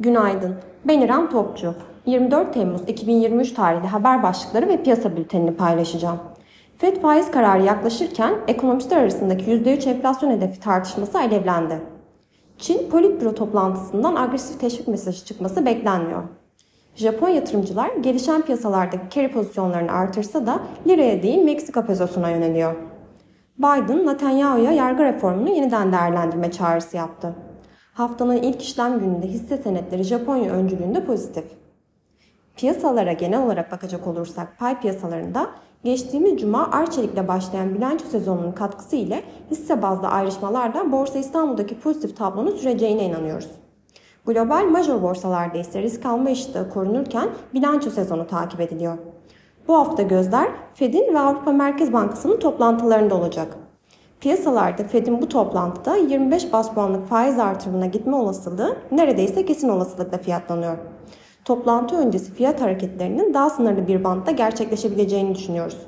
Günaydın. Ben İrem Topçu. 24 Temmuz 2023 tarihli haber başlıkları ve piyasa bültenini paylaşacağım. FED faiz kararı yaklaşırken ekonomistler arasındaki %3 enflasyon hedefi tartışması alevlendi. Çin politbüro toplantısından agresif teşvik mesajı çıkması beklenmiyor. Japon yatırımcılar gelişen piyasalardaki carry pozisyonlarını artırsa da liraya değil Meksika pesosuna yöneliyor. Biden, Netanyahu'ya yargı reformunu yeniden değerlendirme çağrısı yaptı. Haftanın ilk işlem gününde hisse senetleri Japonya öncülüğünde pozitif. Piyasalara genel olarak bakacak olursak pay piyasalarında geçtiğimiz cuma Arçelik'le başlayan bilanço sezonunun katkısı ile hisse bazlı ayrışmalarla Borsa İstanbul'daki pozitif tablonun süreceğine inanıyoruz. Global major borsalarda ise risk alma iştahı korunurken bilanço sezonu takip ediliyor. Bu hafta gözler Fed'in ve Avrupa Merkez Bankası'nın toplantılarında olacak. Piyasalarda Fed'in bu toplantıda 25 bas puanlık faiz artırımına gitme olasılığı neredeyse kesin olasılıkla fiyatlanıyor. Toplantı öncesi fiyat hareketlerinin daha sınırlı bir bantta gerçekleşebileceğini düşünüyoruz.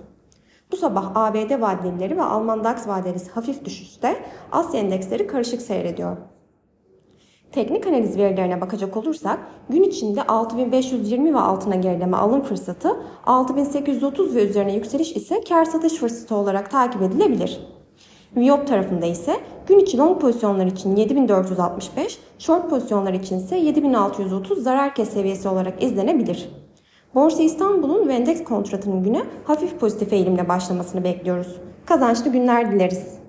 Bu sabah ABD vadelileri ve Alman DAX vadelisi hafif düşüşte, Asya endeksleri karışık seyrediyor. Teknik analiz verilerine bakacak olursak gün içinde 6520 ve altına gerileme alım fırsatı, 6830 ve üzerine yükseliş ise kar satış fırsatı olarak takip edilebilir. Viyop tarafında ise gün içi long pozisyonlar için 7465, short pozisyonlar için ise 7630 zarar kes seviyesi olarak izlenebilir. Borsa İstanbul'un ve endeks kontratının güne hafif pozitif eğilimle başlamasını bekliyoruz. Kazançlı günler dileriz.